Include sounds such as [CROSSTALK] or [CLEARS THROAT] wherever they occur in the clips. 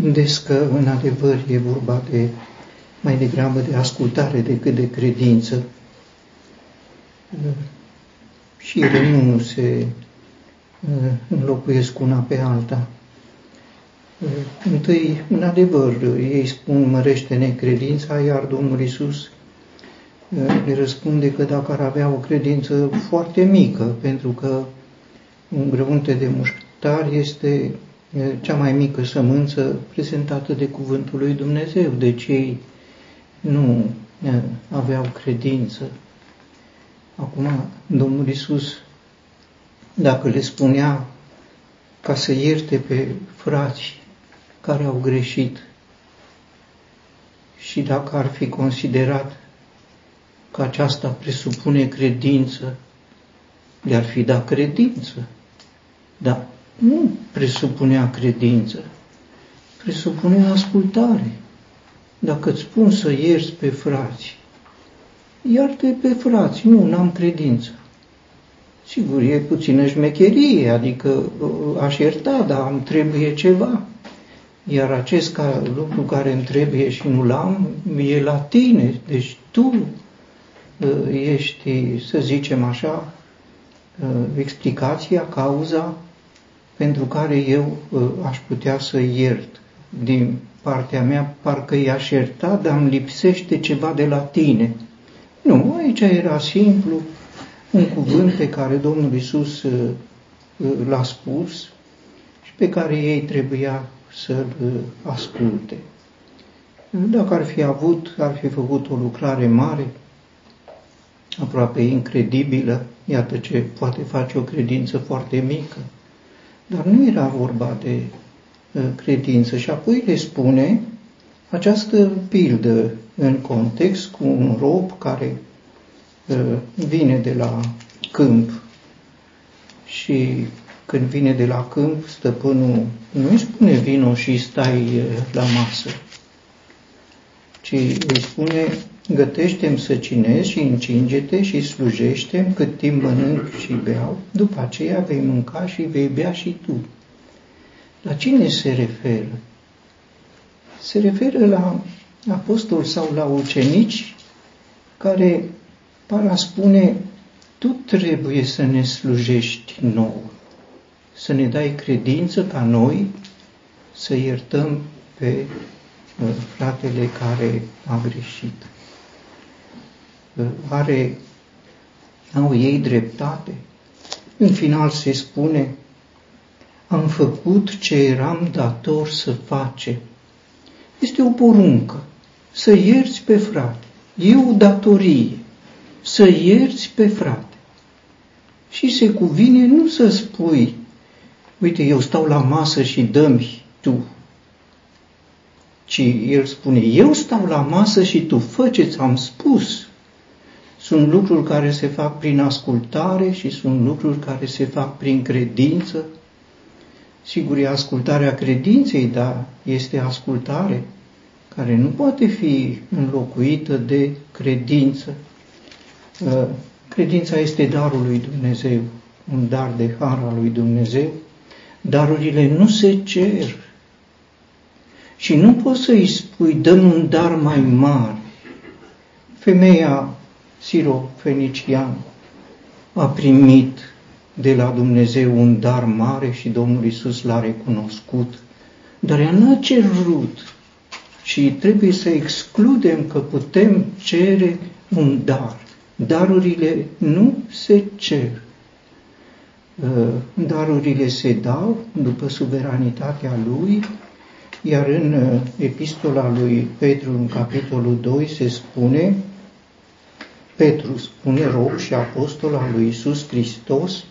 gândesc că în adevăr e vorba de mai degrabă de ascultare decât de credință. Și ele nu se uh, înlocuiesc una pe alta. Uh, întâi, în adevăr, ei spun mărește necredința, iar Domnul Isus uh, le răspunde că dacă ar avea o credință foarte mică, pentru că un grăunte de muștar este cea mai mică sămânță prezentată de cuvântul lui Dumnezeu, deci ei nu aveau credință. Acum, Domnul Isus, dacă le spunea ca să ierte pe frați care au greșit și dacă ar fi considerat că aceasta presupune credință, le-ar fi dat credință. Dar nu presupunea credință, presupunea ascultare. Dacă îți spun să ierți pe frați, iarte pe frați, nu, n-am credință. Sigur, e puțină șmecherie, adică uh, aș ierta, dar îmi trebuie ceva. Iar acest ca, lucru care îmi trebuie și nu l-am, e la tine. Deci tu uh, ești, să zicem așa, uh, explicația, cauza pentru care eu aș putea să iert din partea mea, parcă i-aș ierta, dar îmi lipsește ceva de la tine. Nu, aici era simplu un cuvânt pe care Domnul Isus uh, uh, l-a spus și pe care ei trebuia să-l uh, asculte. Dacă ar fi avut, ar fi făcut o lucrare mare, aproape incredibilă, iată ce poate face o credință foarte mică. Dar nu era vorba de Uh, credință. Și apoi le spune această pildă în context cu un rob care uh, vine de la câmp și când vine de la câmp, stăpânul nu îi spune vino și stai uh, la masă, ci îi spune gătește-mi să cinezi și încinge-te și slujește cât timp mănânc și beau, după aceea vei mânca și vei bea și tu. La cine se referă? Se referă la apostol sau la ucenici care par a spune, tu trebuie să ne slujești nou, să ne dai credință ca noi să iertăm pe uh, fratele care a greșit. Uh, are, au ei dreptate. În final se spune, am făcut ce eram dator să face. Este o poruncă, să ierți pe frate. E o datorie, să ierți pe frate. Și se cuvine nu să spui, uite, eu stau la masă și dă-mi tu, ci el spune, eu stau la masă și tu fă ce ți-am spus. Sunt lucruri care se fac prin ascultare și sunt lucruri care se fac prin credință Sigur, e ascultarea credinței, dar este ascultare care nu poate fi înlocuită de credință. Uh, credința este darul lui Dumnezeu, un dar de har al lui Dumnezeu. Darurile nu se cer. Și nu poți să-i spui, dăm un dar mai mare. Femeia siro-feniciană a primit de la Dumnezeu un dar mare și Domnul Isus l-a recunoscut, dar ea n-a cerut și trebuie să excludem că putem cere un dar. Darurile nu se cer. Uh, darurile se dau după suveranitatea lui, iar în uh, epistola lui Petru, în capitolul 2, se spune, Petru spune rog și apostol al lui Isus Hristos,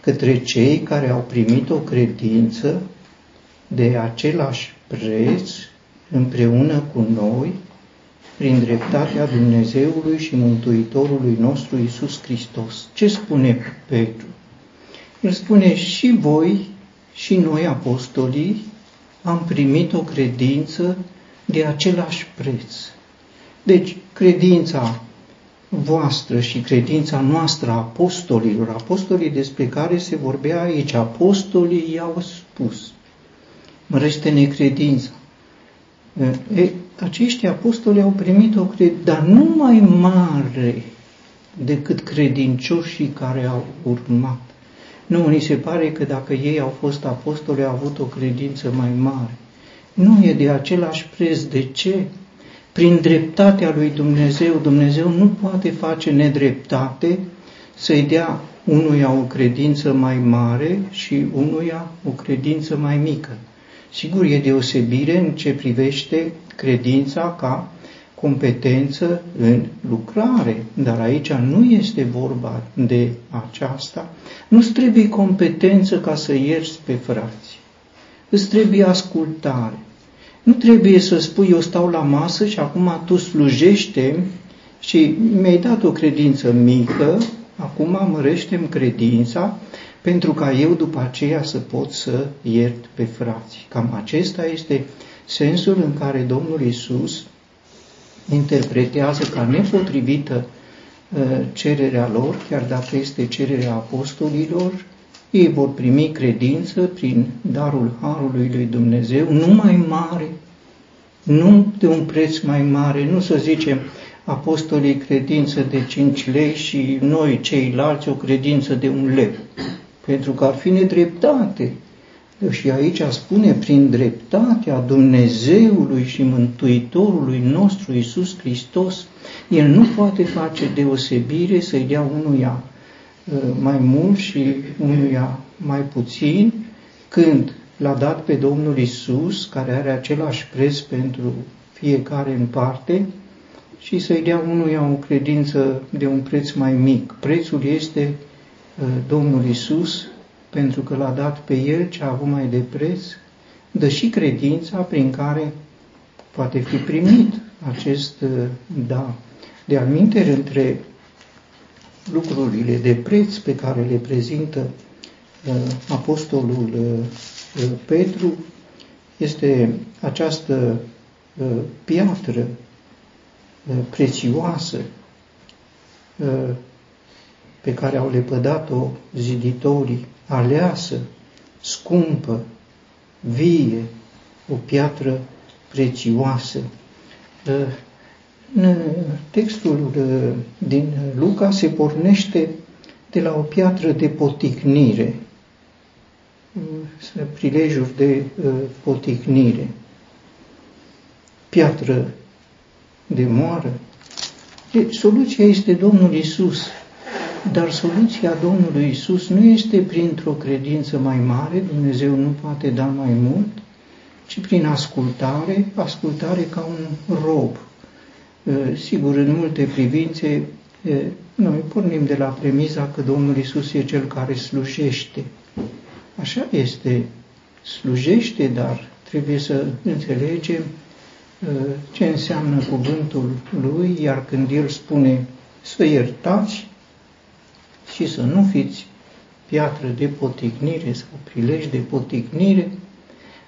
către cei care au primit o credință de același preț împreună cu noi, prin dreptatea Dumnezeului și Mântuitorului nostru Isus Hristos. Ce spune Petru? El spune și voi și noi apostolii am primit o credință de același preț. Deci, credința voastră și credința noastră a apostolilor, apostolii despre care se vorbea aici, apostolii i-au spus. mărește necredința. E, acești apostoli au primit o credință, dar nu mai mare decât credincioșii care au urmat. Nu, ni se pare că dacă ei au fost apostoli, au avut o credință mai mare. Nu e de același preț. De ce? Prin dreptatea lui Dumnezeu, Dumnezeu nu poate face nedreptate să-i dea unuia o credință mai mare și unuia o credință mai mică. Sigur, e deosebire în ce privește credința ca competență în lucrare, dar aici nu este vorba de aceasta. Nu-ți trebuie competență ca să ierți pe frați. Îți trebuie ascultare. Nu trebuie să spui, eu stau la masă și acum tu slujește și mi-ai dat o credință mică, acum mărește credința pentru ca eu după aceea să pot să iert pe frați. Cam acesta este sensul în care Domnul Isus interpretează ca nepotrivită uh, cererea lor, chiar dacă este cererea apostolilor, ei vor primi credință prin darul Harului lui Dumnezeu, nu mai mare, nu de un preț mai mare, nu să zicem apostolii credință de 5 lei și noi ceilalți o credință de un leu, pentru că ar fi nedreptate. Și aici spune, prin dreptatea Dumnezeului și Mântuitorului nostru Isus Hristos, El nu poate face deosebire să-i dea unuia uh, mai mult și unuia mai puțin, când l-a dat pe Domnul Isus, care are același preț pentru fiecare în parte, și să-i dea unuia o credință de un preț mai mic. Prețul este uh, Domnul Isus, pentru că l-a dat pe el ce a avut mai de preț, dă și credința prin care poate fi primit acest uh, da. De alminteri între lucrurile de preț pe care le prezintă uh, apostolul uh, Petru este această piatră prețioasă pe care au lepădat-o ziditorii aleasă, scumpă, vie, o piatră prețioasă. În textul din Luca se pornește de la o piatră de poticnire, prilejuri de poticnire, piatră de moară. De, soluția este Domnul Isus. Dar soluția Domnului Isus nu este printr-o credință mai mare, Dumnezeu nu poate da mai mult, ci prin ascultare, ascultare ca un rob. Sigur, în multe privințe, noi pornim de la premiza că Domnul Isus e cel care slujește. Așa este, slujește, dar trebuie să înțelegem ce înseamnă cuvântul lui, iar când el spune să iertați, și să nu fiți piatră de poticnire sau prilej de poticnire,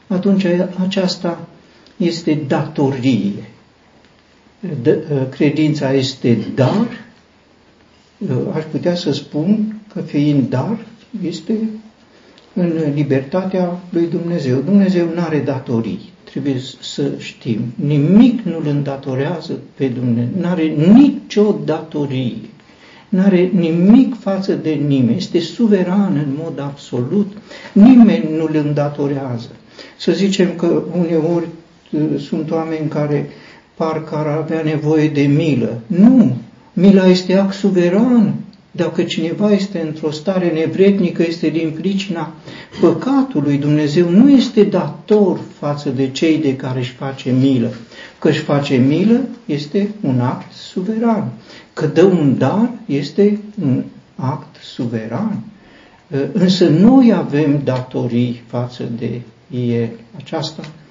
atunci aceasta este datorie. Ă, credința este dar, ă, aș putea să spun că fiind dar, este în libertatea lui Dumnezeu. Dumnezeu nu are datorii, trebuie să știm. Nimic nu îl îndatorează pe Dumnezeu, nu are nicio datorie nu are nimic față de nimeni, este suveran în mod absolut, nimeni nu îl îndatorează. Să zicem că uneori uh, sunt oameni care parcă ar avea nevoie de milă. Nu, mila este act suveran. Dacă cineva este într-o stare nevrednică, este din pricina păcatului. Dumnezeu nu este dator față de cei de care își face milă. Că își face milă este un act suveran. Că dă un dar este un act suveran. Ă, însă noi avem datorii față de el. Aceasta ă,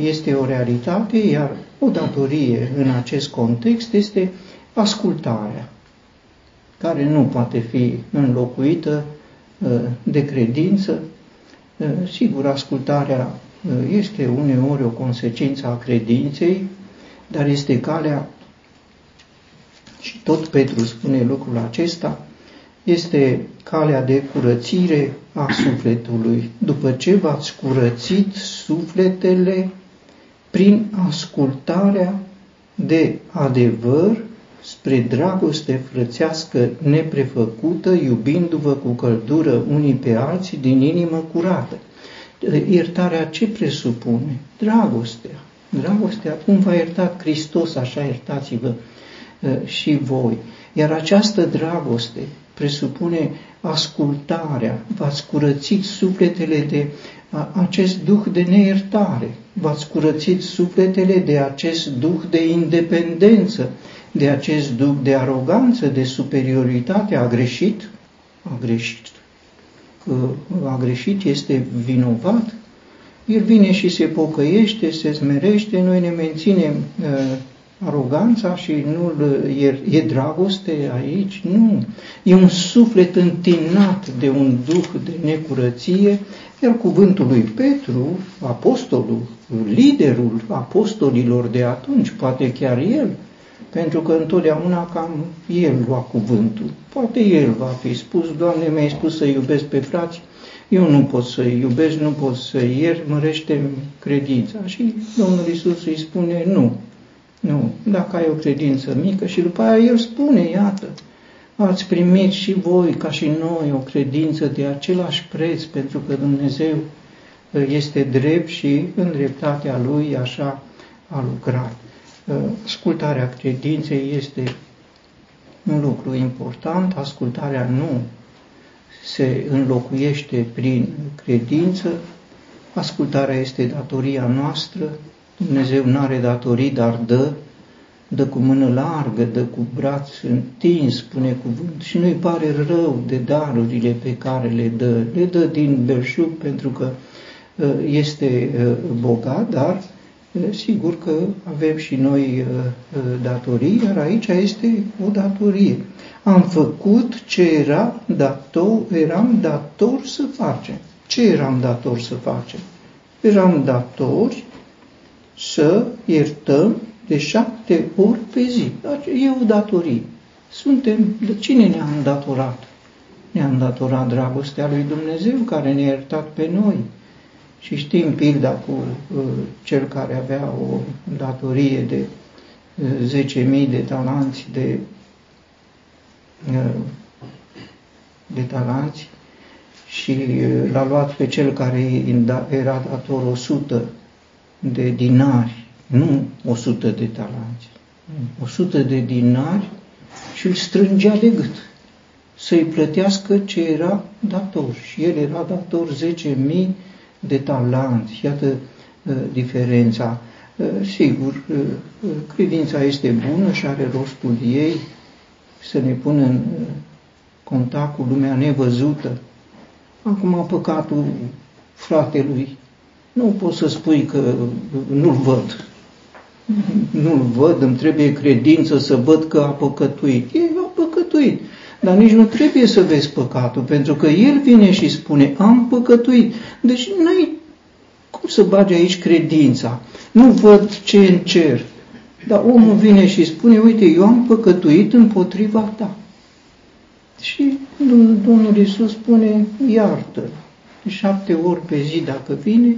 este o realitate, iar o datorie în acest context este ascultarea, care nu poate fi înlocuită ă, de credință. Sigur, ascultarea este uneori o consecință a credinței, dar este calea și tot Petru spune lucrul acesta, este calea de curățire a sufletului. După ce v-ați curățit sufletele prin ascultarea de adevăr spre dragoste frățească neprefăcută, iubindu-vă cu căldură unii pe alții din inimă curată. Iertarea ce presupune? Dragostea. Dragostea, cum v-a iertat Hristos, așa iertați-vă uh, și voi. Iar această dragoste presupune ascultarea, v-ați curățit sufletele de acest duh de neiertare, v-ați curățit sufletele de acest duh de independență, de acest duh de aroganță, de superioritate, a greșit, a greșit, a greșit, este vinovat, el vine și se pocăiește, se smerește, noi ne menținem aroganța și nu e, e dragoste aici, nu. E un suflet întinat de un duh de necurăție, iar cuvântul lui Petru, apostolul, liderul apostolilor de atunci, poate chiar el, pentru că întotdeauna cam el lua cuvântul. Poate el va fi spus, Doamne, mi-ai spus să iubesc pe frați, eu nu pot să iubesc, nu pot să iert, mărește credința. Și Domnul Isus îi spune, nu, nu, dacă ai o credință mică și după aia el spune, iată, ați primit și voi, ca și noi, o credință de același preț, pentru că Dumnezeu uh, este drept și în dreptatea Lui așa a lucrat. Uh, ascultarea credinței este un lucru important, ascultarea nu se înlocuiește prin credință, ascultarea este datoria noastră, Dumnezeu nu are datorii, dar dă, dă cu mână largă, dă cu braț întins, spune cuvânt și nu-i pare rău de darurile pe care le dă. Le dă din belșug pentru că uh, este uh, bogat, dar uh, sigur că avem și noi datorii, iar aici este o datorie. Am făcut ce era dator, eram dator să facem. Ce eram dator să facem? Eram datori să iertăm de șapte ori pe zi. E o datorie. Suntem, cine ne-a îndatorat? Ne-a îndatorat dragostea lui Dumnezeu care ne-a iertat pe noi. Și știm pilda cu uh, cel care avea o datorie de uh, 10.000 de talanți de, uh, de talanți și uh, l-a luat pe cel care era dator 100 de dinari, nu 100 de talanți, 100 de dinari și îl strângea de gât să-i plătească ce era dator. Și el era dator 10.000 de talanți. Iată uh, diferența. Uh, sigur, uh, credința este bună și are rostul ei să ne pună în contact cu lumea nevăzută. Acum păcatul fratelui nu poți să spui că nu-l văd. Nu-l văd, îmi trebuie credință să văd că a păcătuit. E, a păcătuit. Dar nici nu trebuie să vezi păcatul, pentru că el vine și spune, am păcătuit. Deci n-ai cum să bagi aici credința. Nu văd ce în cer. Dar omul vine și spune, uite, eu am păcătuit împotriva ta. Și Domnul Iisus spune, iartă. Șapte ori pe zi dacă vine,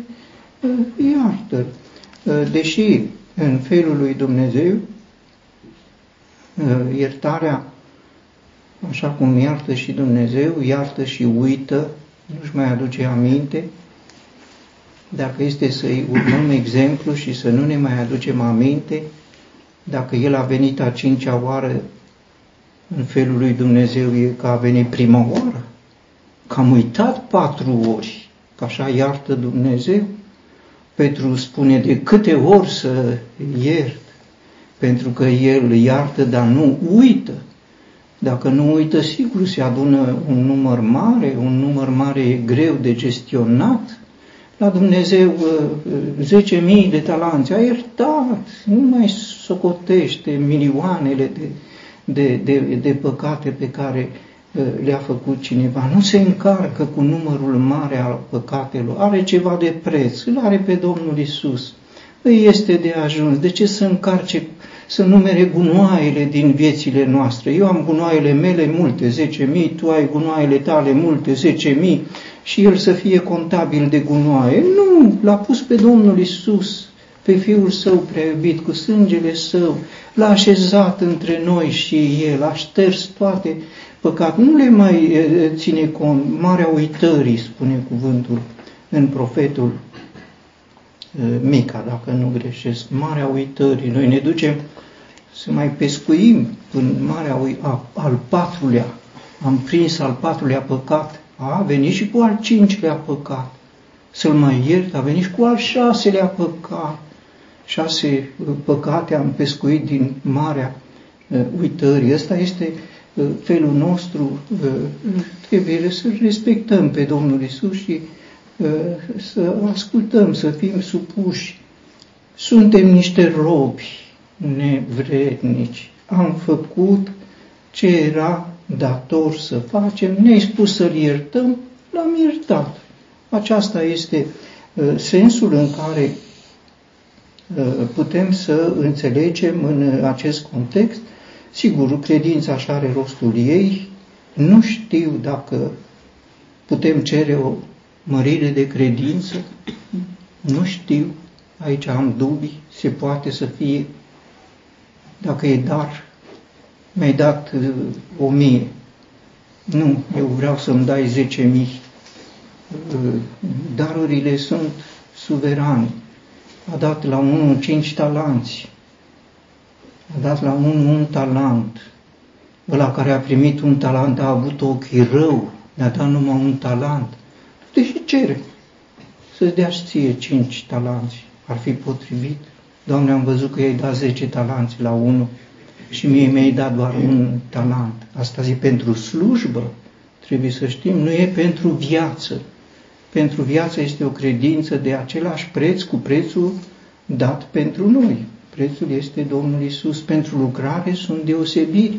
iartă Deși în felul lui Dumnezeu iertarea, așa cum iartă și Dumnezeu, iartă și uită, nu-și mai aduce aminte, dacă este să-i urmăm [CLEARS THROAT] exemplu și să nu ne mai aducem aminte, dacă El a venit a cincea oară în felul lui Dumnezeu e că a venit prima oară, că am uitat patru ori, că așa iartă Dumnezeu, Petru spune de câte ori să iert, pentru că el iartă, dar nu uită. Dacă nu uită, sigur se adună un număr mare, un număr mare e greu de gestionat. La Dumnezeu 10.000 uh, de talanți a iertat, nu mai socotește milioanele de, de, de, de păcate pe care le-a făcut cineva, nu se încarcă cu numărul mare al păcatelor, are ceva de preț, îl are pe Domnul Isus. Îi este de ajuns. De ce să încarce să numere gunoaiele din viețile noastre. Eu am gunoaiele mele multe, 10.000, tu ai gunoaiele tale multe, 10.000 și el să fie contabil de gunoaie. Nu, l-a pus pe Domnul Isus, pe Fiul Său prea iubit, cu sângele Său, l-a așezat între noi și El, a șters toate păcat. Nu le mai ține cont, marea uitării, spune cuvântul în profetul Mica, dacă nu greșesc, Marea Uitării. Noi ne ducem să mai pescuim în Marea al patrulea. Am prins al patrulea păcat. A venit și cu al cincilea păcat. Să-l mai iert, a venit și cu al șaselea păcat. Șase uh, păcate am pescuit din Marea uh, Uitării. Ăsta este uh, felul nostru. Trebuie să respectăm pe Domnul Isus și să ascultăm, să fim supuși. Suntem niște robi nevrednici. Am făcut ce era dator să facem, ne-ai spus să-L iertăm, l-am iertat. Aceasta este uh, sensul în care uh, putem să înțelegem în acest context. Sigur, credința așa are rostul ei. Nu știu dacă putem cere o mărire de credință, nu știu, aici am dubii, se poate să fie, dacă e dar, mi-ai dat uh, o mie, nu, eu vreau să-mi dai zece mii. Uh, darurile sunt suverane. A dat la unul cinci talanți, a dat la unul un talent. Ăla care a primit un talent a avut ochii rău, ne-a dat numai un talent. Deși cere să-ți dea și ție cinci talanți. Ar fi potrivit. Doamne, am văzut că i-ai dat zece talanți la unul și mie mi-ai dat doar un talent. Asta e pentru slujbă, trebuie să știm, nu e pentru viață. Pentru viață este o credință de același preț cu prețul dat pentru noi. Prețul este Domnul Isus. Pentru lucrare sunt deosebiri.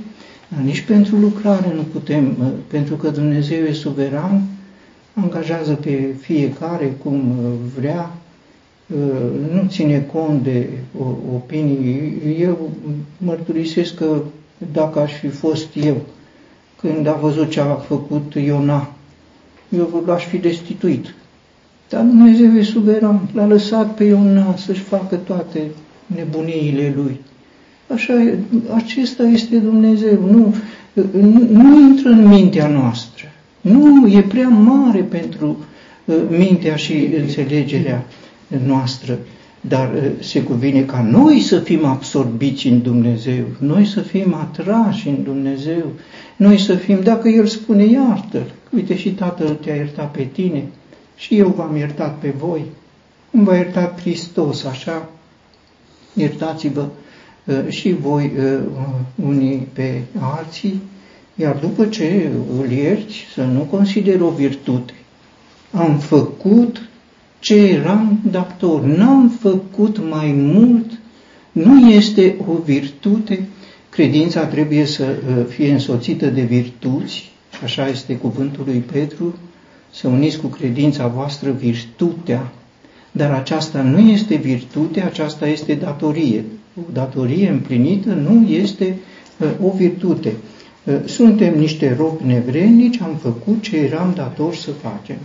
Dar nici pentru lucrare nu putem, pentru că Dumnezeu e suveran, angajează pe fiecare cum uh, vrea, uh, nu ține cont de opinii. Eu mărturisesc că dacă aș fi fost eu, când a văzut ce a făcut Iona, eu l-aș fi destituit. Dar Dumnezeu e suveran, l-a lăsat pe Iona să-și facă toate nebuniile lui. Așa, acesta este Dumnezeu, nu, nu, nu intră în mintea noastră. Nu, e prea mare pentru uh, mintea și înțelegerea noastră, dar uh, se cuvine ca noi să fim absorbiți în Dumnezeu, noi să fim atrași în Dumnezeu, noi să fim, dacă El spune iartă-L, uite și Tatăl te-a iertat pe tine și eu v-am iertat pe voi, cum v-a iertat Hristos, așa, iertați-vă uh, și voi unii pe alții, iar după ce îl ierți, să nu consideri o virtute. Am făcut ce eram dator, n-am făcut mai mult, nu este o virtute. Credința trebuie să uh, fie însoțită de virtuți, așa este cuvântul lui Petru, să uniți cu credința voastră virtutea, dar aceasta nu este virtute, aceasta este datorie. O datorie împlinită nu este uh, o virtute. Suntem niște robi nevrednici, am făcut ce eram datori să facem.